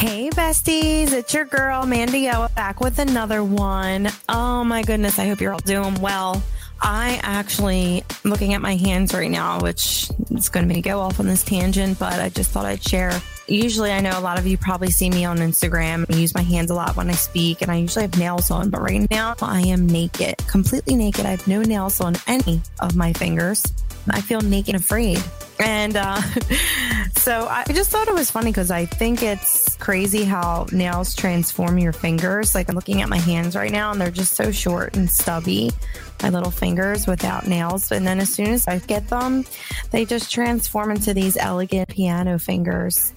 Hey, besties, it's your girl, Mandy O, back with another one. Oh my goodness, I hope you're all doing well. I actually looking at my hands right now, which is going to go off on this tangent, but I just thought I'd share. Usually, I know a lot of you probably see me on Instagram. I use my hands a lot when I speak, and I usually have nails on, but right now I am naked, completely naked. I have no nails on any of my fingers. I feel naked and afraid. And uh, so I just thought it was funny because I think it's crazy how nails transform your fingers. Like I'm looking at my hands right now and they're just so short and stubby, my little fingers without nails. And then as soon as I get them, they just transform into these elegant piano fingers.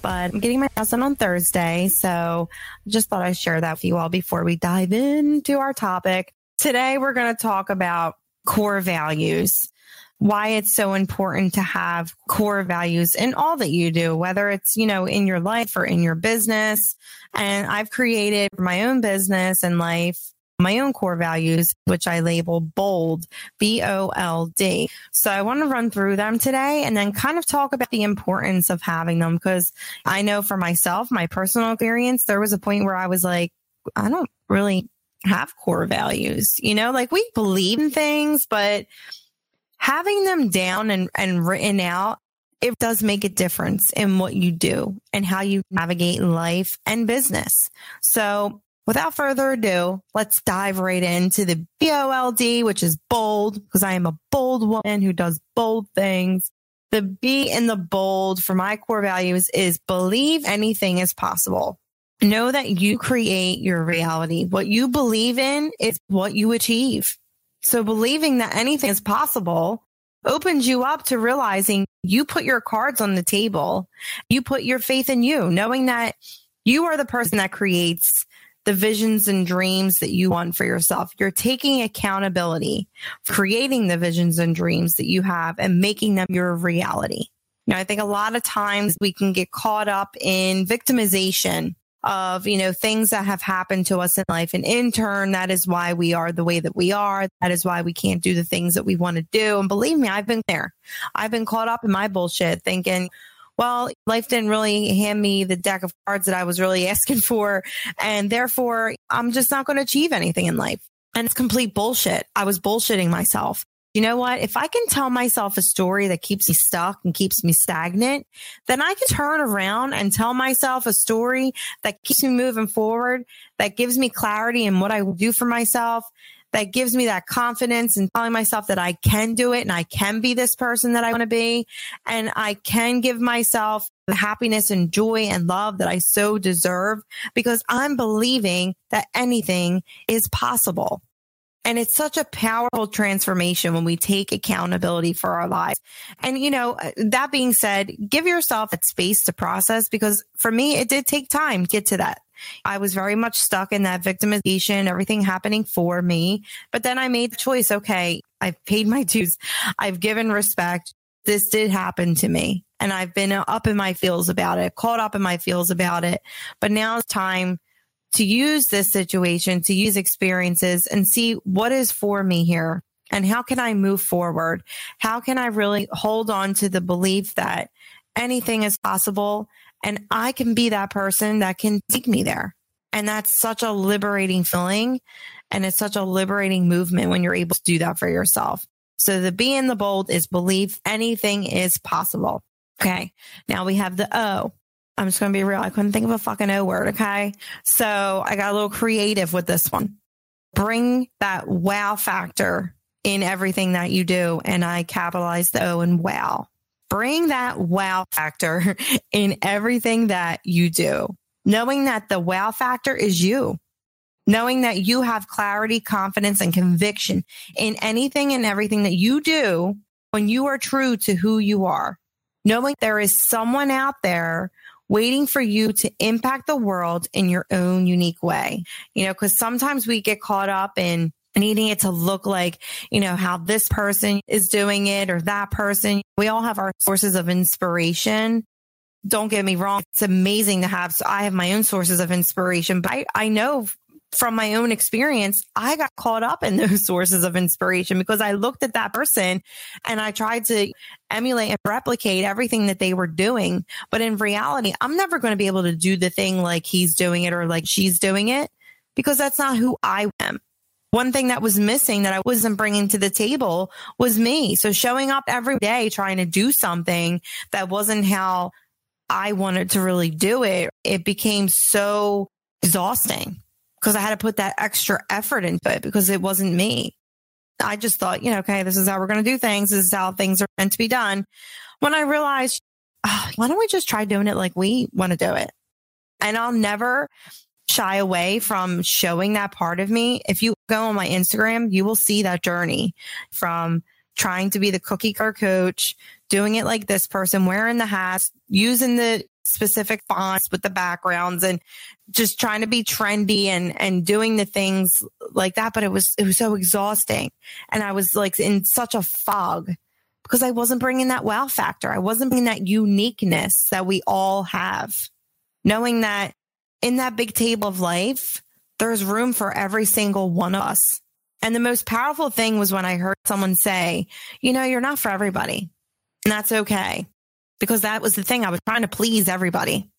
But I'm getting my nails done on Thursday. So I just thought I'd share that with you all before we dive into our topic. Today, we're going to talk about core values why it's so important to have core values in all that you do, whether it's, you know, in your life or in your business. And I've created my own business and life my own core values, which I label bold, B O L D. So I want to run through them today and then kind of talk about the importance of having them because I know for myself, my personal experience, there was a point where I was like, I don't really have core values, you know, like we believe in things, but having them down and, and written out, it does make a difference in what you do and how you navigate life and business. So without further ado, let's dive right into the BOLD, which is bold because I am a bold woman who does bold things. The B in the bold for my core values is believe anything is possible. Know that you create your reality. What you believe in is what you achieve. So believing that anything is possible opens you up to realizing you put your cards on the table. You put your faith in you, knowing that you are the person that creates the visions and dreams that you want for yourself. You're taking accountability, creating the visions and dreams that you have and making them your reality. Know, I think a lot of times we can get caught up in victimization of, you know, things that have happened to us in life. And in turn, that is why we are the way that we are. That is why we can't do the things that we want to do. And believe me, I've been there. I've been caught up in my bullshit thinking, well, life didn't really hand me the deck of cards that I was really asking for. And therefore, I'm just not going to achieve anything in life. And it's complete bullshit. I was bullshitting myself you know what? If I can tell myself a story that keeps me stuck and keeps me stagnant, then I can turn around and tell myself a story that keeps me moving forward, that gives me clarity in what I will do for myself, that gives me that confidence and telling myself that I can do it and I can be this person that I want to be. And I can give myself the happiness and joy and love that I so deserve because I'm believing that anything is possible. And it's such a powerful transformation when we take accountability for our lives. And, you know, uh, that being said, give yourself that space to process because for me, it did take time to get to that. I was very much stuck in that victimization, everything happening for me. But then I made the choice. Okay. I've paid my dues. I've given respect. This did happen to me and I've been up in my feels about it, caught up in my feels about it. But now it's time to use this situation, to use experiences and see what is for me here and how can I move forward? How can I really hold on to the belief that anything is possible and I can be that person that can take me there? And that's such a liberating feeling. And it's such a liberating movement when you're able to do that for yourself. So the B in the bold is believe anything is possible. Okay. Now we have the O. I'm just going to be real. I couldn't think of a fucking O word. Okay. So I got a little creative with this one. Bring that wow factor in everything that you do. And I capitalize the O and wow. Bring that wow factor in everything that you do, knowing that the wow factor is you, knowing that you have clarity, confidence, and conviction in anything and everything that you do when you are true to who you are, knowing there is someone out there waiting for you to impact the world in your own unique way. You know, because sometimes we get caught up in needing it to look like, you know, how this person is doing it or that person. We all have our sources of inspiration. Don't get me wrong. It's amazing to have. So I have my own sources of inspiration, but I, I know from my own experience, I got caught up in those sources of inspiration because I looked at that person and I tried to emulate and replicate everything that they were doing. But in reality, I'm never going to be able to do the thing like he's doing it or like she's doing it because that's not who I am. One thing that was missing that I wasn't bringing to the table was me. So showing up every day trying to do something that wasn't how I wanted to really do it, it became so exhausting because I had to put that extra effort into it because it wasn't me. I just thought, you know, okay, this is how we're going to do things. This is how things are meant to be done. When I realized, oh, why don't we just try doing it like we want to do it? And I'll never shy away from showing that part of me. If you go on my Instagram, you will see that journey from trying to be the cookie car coach, doing it like this person, wearing the hats, using the specific fonts with the backgrounds and just trying to be trendy and and doing the things like that. But it was it was so exhausting. And i was like in such a fog because i wasn't bringing that wow factor. I wasn't bringing that uniqueness that we all have. Knowing that in that big table of life there's room for every single one of us. And the most powerful thing was when i heard someone say you know you're not for everybody. And that's okay because that was the thing. I was trying to please everybody.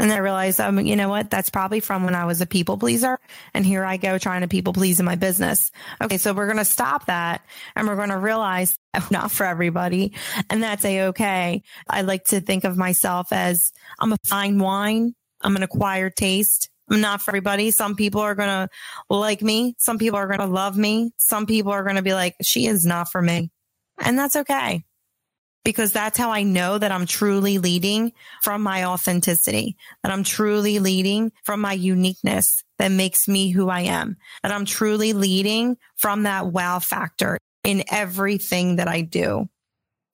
And I realized, um, you know what? That's probably from when I was a people pleaser. And here I go trying to people please in my business. Okay. So we're going to stop that and we're going to realize not for everybody. And that's a okay. I like to think of myself as I'm a fine wine. I'm an acquired taste. I'm not for everybody. Some people are going to like me. Some people are going to love me. Some people are going to be like, she is not for me. And that's okay because that's how I know that I'm truly leading from my authenticity, that I'm truly leading from my uniqueness that makes me who I am, that I'm truly leading from that wow factor in everything that I do.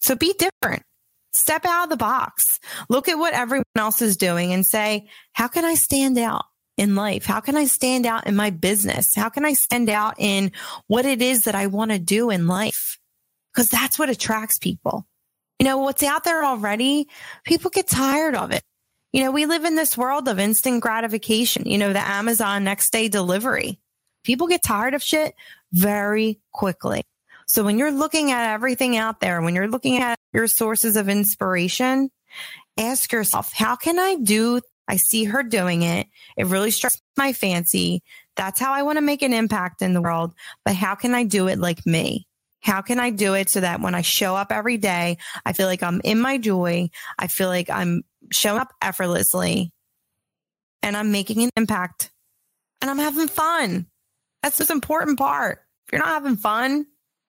So be different. Step out of the box. Look at what everyone else is doing and say, how can I stand out? in life? How can I stand out in my business? How can I stand out in what it is that I want to do in life? Because that's what attracts people. You know, what's out there already, people get tired of it. You know, we live in this world of instant gratification, you know, the Amazon next day delivery. People get tired of shit very quickly. So when you're looking at everything out there, when you're looking at your sources of inspiration, ask yourself, how can I do? I see her doing it. It really strikes my fancy. That's how I want to make an impact in the world. But how can I do it like me? How can I do it so that when I show up every day, I feel like I'm in my joy. I feel like I'm showing up effortlessly and I'm making an impact and I'm having fun. That's the important part. If you're not having fun,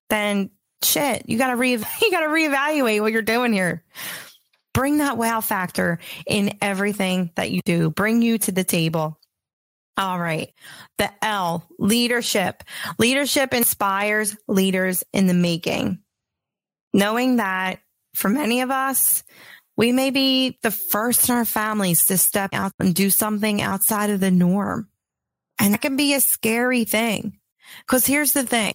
then shit, you gotta re you gotta reevaluate what you're doing here. Bring that wow factor in everything that you do. Bring you to the table. All right. The L, leadership. Leadership inspires leaders in the making. Knowing that for many of us, we may be the first in our families to step out and do something outside of the norm. And that can be a scary thing. Because here's the thing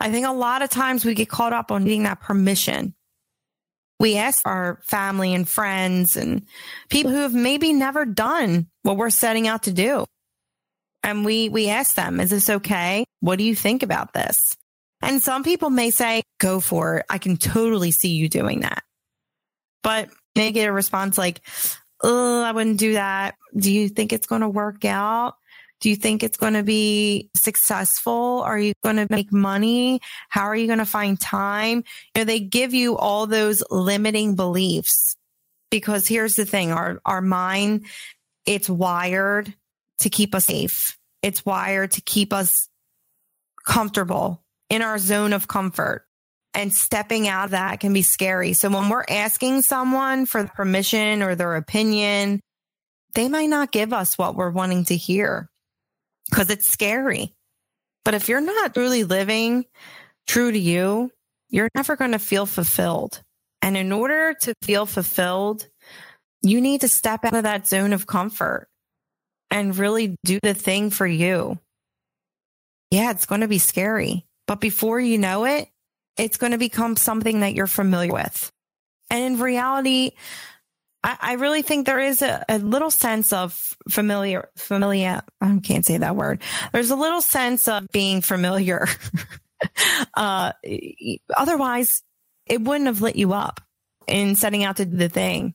I think a lot of times we get caught up on needing that permission. We ask our family and friends and people who have maybe never done what we're setting out to do and we we ask them, "Is this okay? What do you think about this?" And some people may say, "Go for it. I can totally see you doing that." But they get a response like, "Oh, I wouldn't do that. Do you think it's going to work out?" Do you think it's going to be successful? Are you going to make money? How are you going to find time? You know, they give you all those limiting beliefs because here's the thing, our, our mind, it's wired to keep us safe. It's wired to keep us comfortable in our zone of comfort. And stepping out of that can be scary. So when we're asking someone for permission or their opinion, they might not give us what we're wanting to hear because it's scary. But if you're not really living true to you, you're never going to feel fulfilled. And in order to feel fulfilled, you need to step out of that zone of comfort and really do the thing for you. Yeah, it's going to be scary. But before you know it, it's going to become something that you're familiar with. And in reality, I, I really think there is a, a, little sense of familiar, familiar. I can't say that word. There's a little sense of being familiar. uh, otherwise, it wouldn't have lit you up in setting out to do the thing.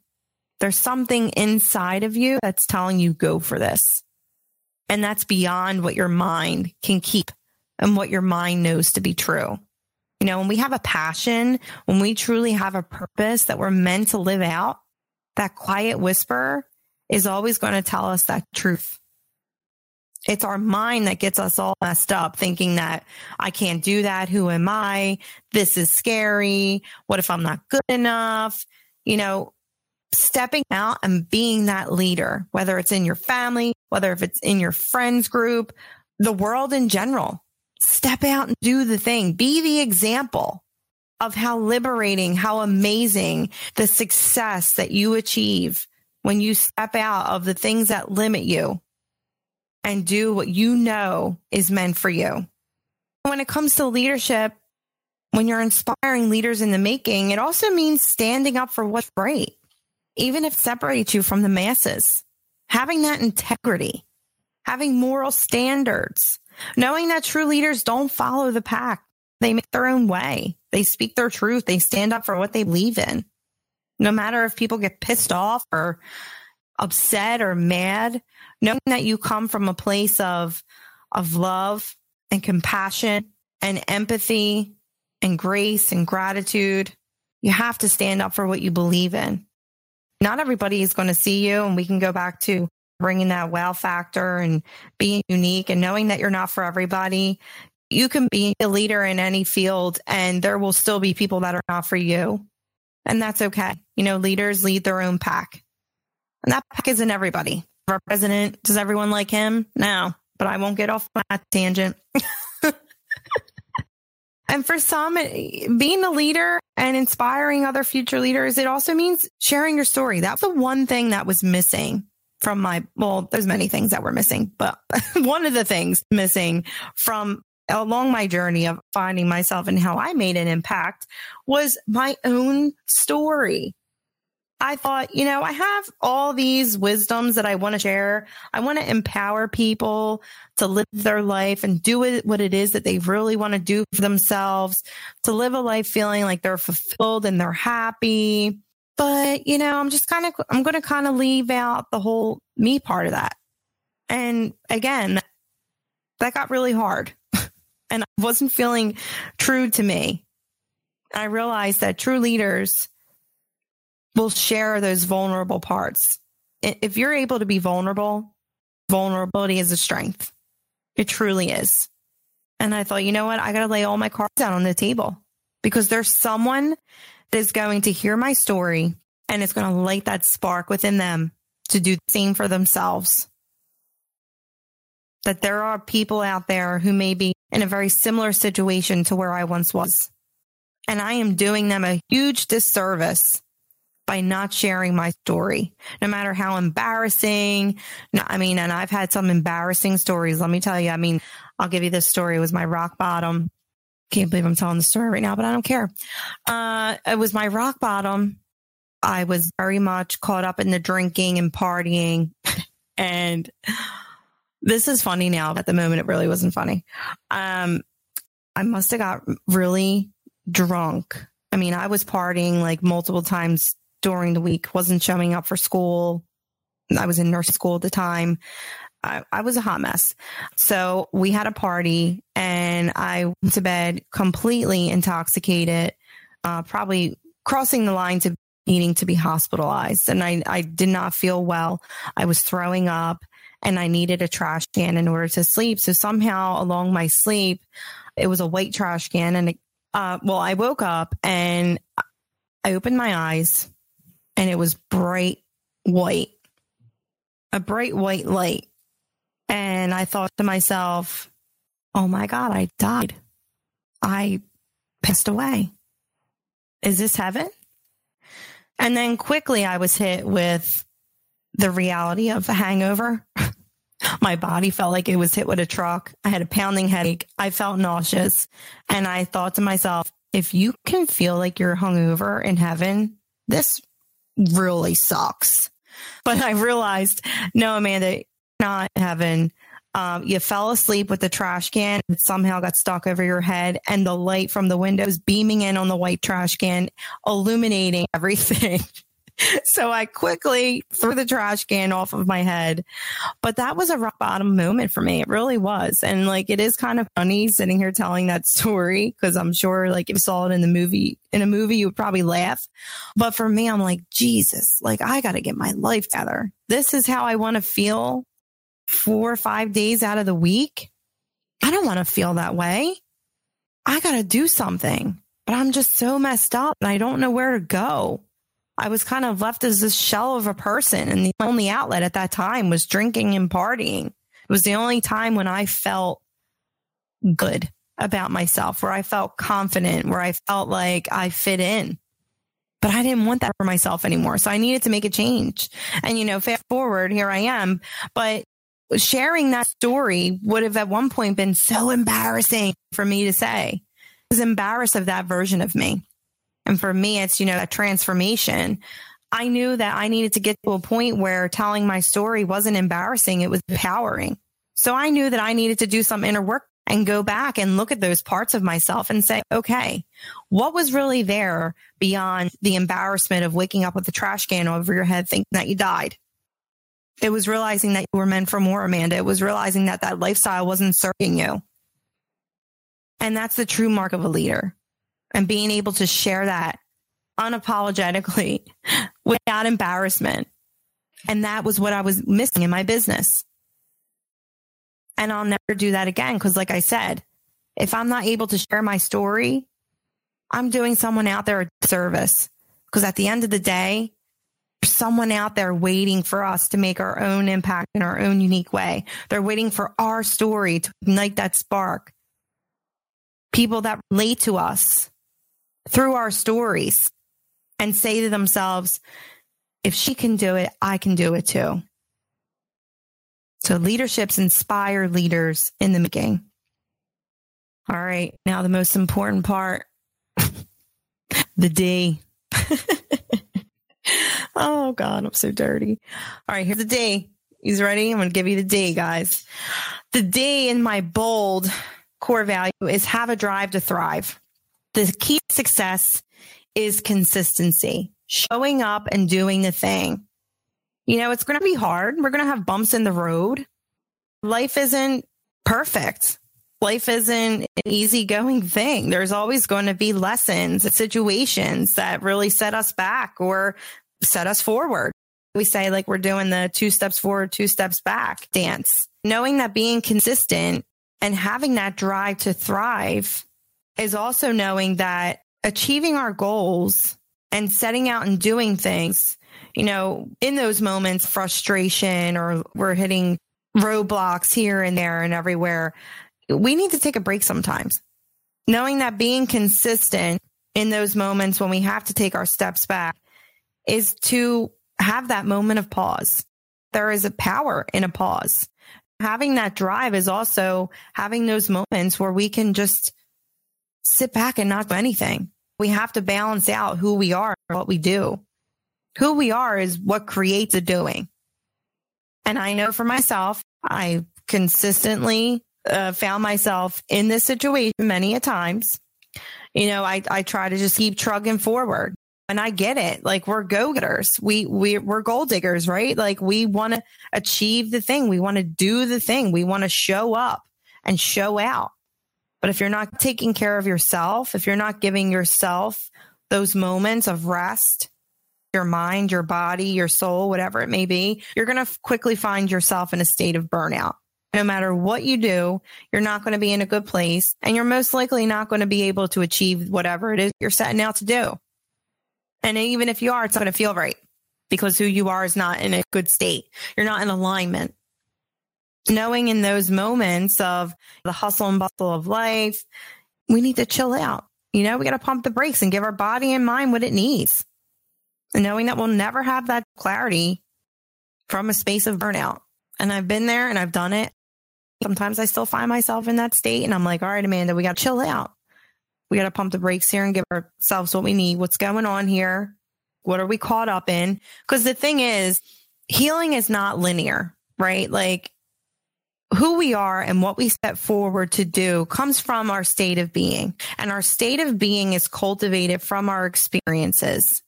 There's something inside of you that's telling you go for this. And that's beyond what your mind can keep and what your mind knows to be true. You know, when we have a passion, when we truly have a purpose that we're meant to live out, that quiet whisper is always going to tell us that truth. It's our mind that gets us all messed up thinking that I can't do that. Who am I? This is scary. What if I'm not good enough? You know, stepping out and being that leader, whether it's in your family, whether if it's in your friends group, the world in general, step out and do the thing. Be the example of how liberating, how amazing the success that you achieve when you step out of the things that limit you and do what you know is meant for you. When it comes to leadership, when you're inspiring leaders in the making, it also means standing up for what's right, even if it separates you from the masses. Having that integrity, having moral standards, knowing that true leaders don't follow the pack. They make their own way. They speak their truth. They stand up for what they believe in. No matter if people get pissed off or upset or mad, knowing that you come from a place of, of love and compassion and empathy and grace and gratitude, you have to stand up for what you believe in. Not everybody is going to see you. And we can go back to bringing that wow factor and being unique and knowing that you're not for everybody you can be a leader in any field and there will still be people that are not for you. And that's okay. You know, leaders lead their own pack. And that pack isn't everybody. Our president, does everyone like him? No, but I won't get off that tangent. and for some, being a leader and inspiring other future leaders, it also means sharing your story. That's the one thing that was missing from my, well, there's many things that were missing, but one of the things missing from along my journey of finding myself and how I made an impact was my own story. I thought, you know, I have all these wisdoms that I want to share. I want to empower people to live their life and do what it is that they really want to do for themselves, to live a life feeling like they're fulfilled and they're happy. But, you know, I'm just kind of, I'm going to kind of leave out the whole me part of that. And again, that got really hard and I wasn't feeling true to me. I realized that true leaders will share those vulnerable parts. If you're able to be vulnerable, vulnerability is a strength. It truly is. And I thought, you know what? I got to lay all my cards out on the table because there's someone that is going to hear my story and it's going to light that spark within them to do the same for themselves. That there are people out there who may be in a very similar situation to where I once was. And I am doing them a huge disservice by not sharing my story, no matter how embarrassing. I mean, and I've had some embarrassing stories. Let me tell you. I mean, I'll give you this story. It was my rock bottom. Can't believe I'm telling the story right now, but I don't care. Uh, it was my rock bottom. I was very much caught up in the drinking and partying and this is funny now. At the moment, it really wasn't funny. Um, I must have got really drunk. I mean, I was partying like multiple times during the week, wasn't showing up for school. I was in nursing school at the time. I, I, was a hot mess. So we had a party and I went to bed completely intoxicated, uh, probably crossing the line to needing to be hospitalized. And I, I did not feel well. I was throwing up and I needed a trash can in order to sleep. So somehow along my sleep, it was a white trash can. And, it, uh, well, I woke up and I opened my eyes and it was bright white, a bright white light. And I thought to myself, oh my God, I died. I passed away. Is this heaven? And then quickly I was hit with the reality of a hangover. My body felt like it was hit with a truck. I had a pounding headache. I felt nauseous. And I thought to myself, if you can feel like you're hungover in heaven, this really sucks. But I realized, no, Amanda, not heaven. Um, you fell asleep with the trash can and somehow got stuck over your head and the light from the windows beaming in on the white trash can, illuminating everything. so I quickly threw the trash can off of my head. But that was a rock bottom moment for me. It really was. And like, it is kind of funny sitting here telling that story because I'm sure like if you saw it in the movie, in a movie, you would probably laugh. But for me, I'm like, Jesus, like I got to get my life together. This is how I want to feel four or five days out of the week. I don't want to feel that way. I got to do something, but I'm just so messed up and I don't know where to go. I was kind of left as this shell of a person. And the only outlet at that time was drinking and partying. It was the only time when I felt good about myself, where I felt confident, where I felt like I fit in. But I didn't want that for myself anymore. So I needed to make a change. And, you know, fast forward, here I am. But sharing that story would have at one point been so embarrassing for me to say. I was embarrassed of that version of me. And for me, it's, you know, a transformation. I knew that I needed to get to a point where telling my story wasn't embarrassing. It was empowering. So I knew that I needed to do some inner work and go back and look at those parts of myself and say, okay, what was really there beyond the embarrassment of waking up with a trash can over your head thinking that you died? It was realizing that you were meant for more, Amanda. It was realizing that that lifestyle wasn't serving you. And that's the true mark of a leader. And being able to share that unapologetically without embarrassment. And that was what I was missing in my business. And I'll never do that again. Because, like I said, if I'm not able to share my story, I'm doing someone out there a service. Because at the end of the day, someone out there waiting for us to make our own impact in our own unique way. They're waiting for our story to ignite that spark. People that relate to us through our stories and say to themselves, if she can do it, I can do it too. So leaderships inspire leaders in the making. All right. Now the most important part, the D. Oh God, I'm so dirty. All right, here's the D. He's ready. I'm going to give you the D, guys. The D in my bold core value is have a drive to thrive. The key to success is consistency, showing up and doing the thing. You know, it's going to be hard. We're going to have bumps in the road. Life isn't perfect. Life isn't an easygoing thing. There's always going to be lessons, situations that really set us back or set us forward. We say like we're doing the two steps forward, two steps back dance. Knowing that being consistent and having that drive to thrive is also knowing that achieving our goals and setting out and doing things, you know, in those moments, frustration or we're hitting roadblocks here and there and everywhere, we need to take a break sometimes. Knowing that being consistent in those moments when we have to take our steps back is to have that moment of pause. There is a power in a pause. Having that drive is also having those moments where we can just sit back and not do anything. We have to balance out who we are what we do. Who we are is what creates a doing. And I know for myself, I consistently uh, found myself in this situation many a times. You know, I, I try to just keep trugging forward and I get it. Like we're go getters. We, we, we're goal diggers, right? Like we want to achieve the thing. We want to do the thing. We want to show up and show out. But if you're not taking care of yourself, if you're not giving yourself those moments of rest, your mind, your body, your soul, whatever it may be, you're going to quickly find yourself in a state of burnout. No matter what you do, you're not going to be in a good place and you're most likely not going to be able to achieve whatever it is you're setting out to do. And even if you are, it's not going to feel right because who you are is not in a good state. You're not in alignment. Knowing in those moments of the hustle and bustle of life, we need to chill out. You know, we got to pump the brakes and give our body and mind what it needs. And knowing that we'll never have that clarity from a space of burnout. And I've been there and I've done it. Sometimes I still find myself in that state and I'm like, all right, Amanda, we got to chill out. We got to pump the brakes here and give ourselves what we need. What's going on here? What are we caught up in? Because the thing is, healing is not linear, right? Like who we are and what we set forward to do comes from our state of being. And our state of being is cultivated from our experiences.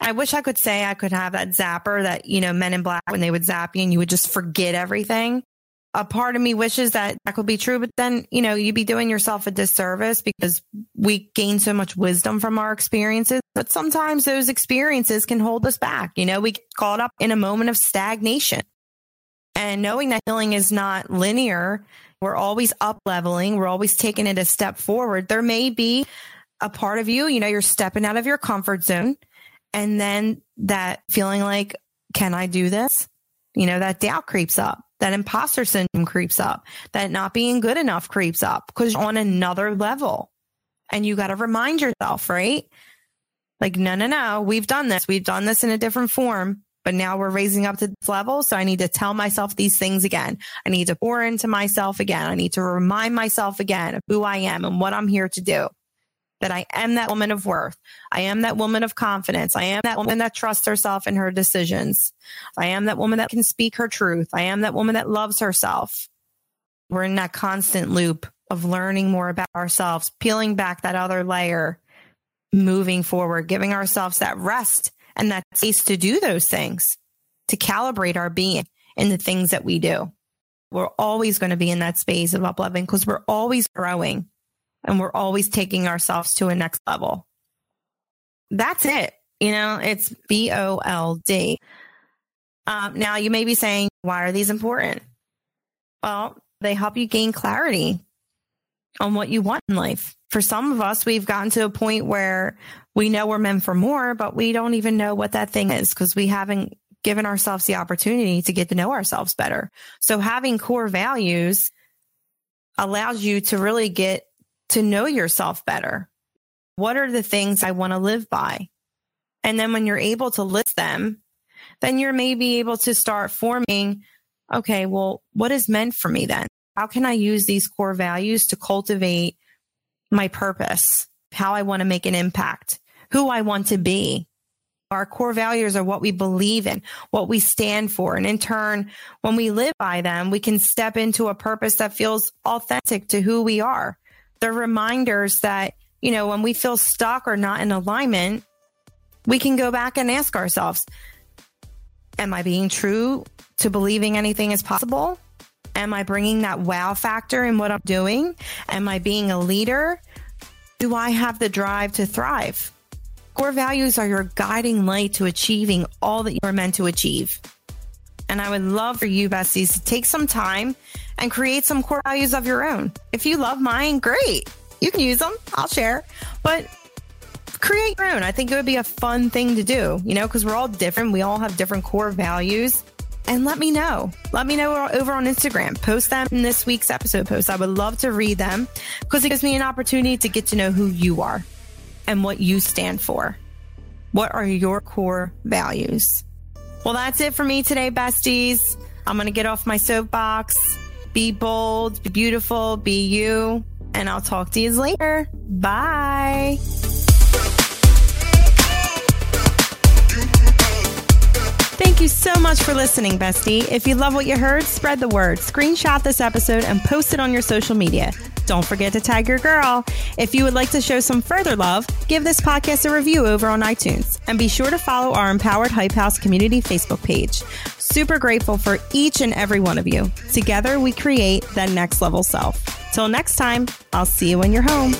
I wish I could say I could have that zapper that, you know, men in black when they would zap you and you would just forget everything. A part of me wishes that that could be true, but then, you know, you'd be doing yourself a disservice because we gain so much wisdom from our experiences. But sometimes those experiences can hold us back. You know, we get caught up in a moment of stagnation. And knowing that healing is not linear, we're always up leveling, we're always taking it a step forward. There may be a part of you, you know, you're stepping out of your comfort zone. And then that feeling like, can I do this? You know, that doubt creeps up, that imposter syndrome creeps up, that not being good enough creeps up because on another level. And you got to remind yourself, right? Like, no, no, no, we've done this. We've done this in a different form but now we're raising up to this level. So I need to tell myself these things again. I need to pour into myself again. I need to remind myself again of who I am and what I'm here to do. That I am that woman of worth. I am that woman of confidence. I am that woman that trusts herself in her decisions. I am that woman that can speak her truth. I am that woman that loves herself. We're in that constant loop of learning more about ourselves, peeling back that other layer, moving forward, giving ourselves that rest and that space to do those things, to calibrate our being in the things that we do. We're always going to be in that space of up leveling because we're always growing and we're always taking ourselves to a next level. That's it. You know, it's B O L D. Um, now, you may be saying, why are these important? Well, they help you gain clarity on what you want in life. For some of us, we've gotten to a point where we know we're meant for more, but we don't even know what that thing is because we haven't given ourselves the opportunity to get to know ourselves better. So having core values allows you to really get to know yourself better. What are the things I want to live by? And then when you're able to list them, then you're maybe able to start forming, okay, well, what is meant for me then? How can I use these core values to cultivate my purpose, how I want to make an impact? who I want to be. Our core values are what we believe in, what we stand for. And in turn, when we live by them, we can step into a purpose that feels authentic to who we are. They're reminders that, you know, when we feel stuck or not in alignment, we can go back and ask ourselves, am I being true to believing anything is possible? Am I bringing that wow factor in what I'm doing? Am I being a leader? Do I have the drive to thrive? Core values are your guiding light to achieving all that you are meant to achieve. And I would love for you, besties, to take some time and create some core values of your own. If you love mine, great. You can use them. I'll share. But create your own. I think it would be a fun thing to do, you know, because we're all different. We all have different core values. And let me know. Let me know over on Instagram. Post them in this week's episode post. I would love to read them because it gives me an opportunity to get to know who you are and what you stand for. What are your core values? Well, that's it for me today, besties. I'm going to get off my soapbox. Be bold, be beautiful, be you. And I'll talk to you later. Bye. Thank you so much for listening, bestie. If you love what you heard, spread the word. Screenshot this episode and post it on your social media. Don't forget to tag your girl. If you would like to show some further love, give this podcast a review over on iTunes. And be sure to follow our Empowered Hype House community Facebook page. Super grateful for each and every one of you. Together, we create that next level self. Till next time, I'll see you when you're home.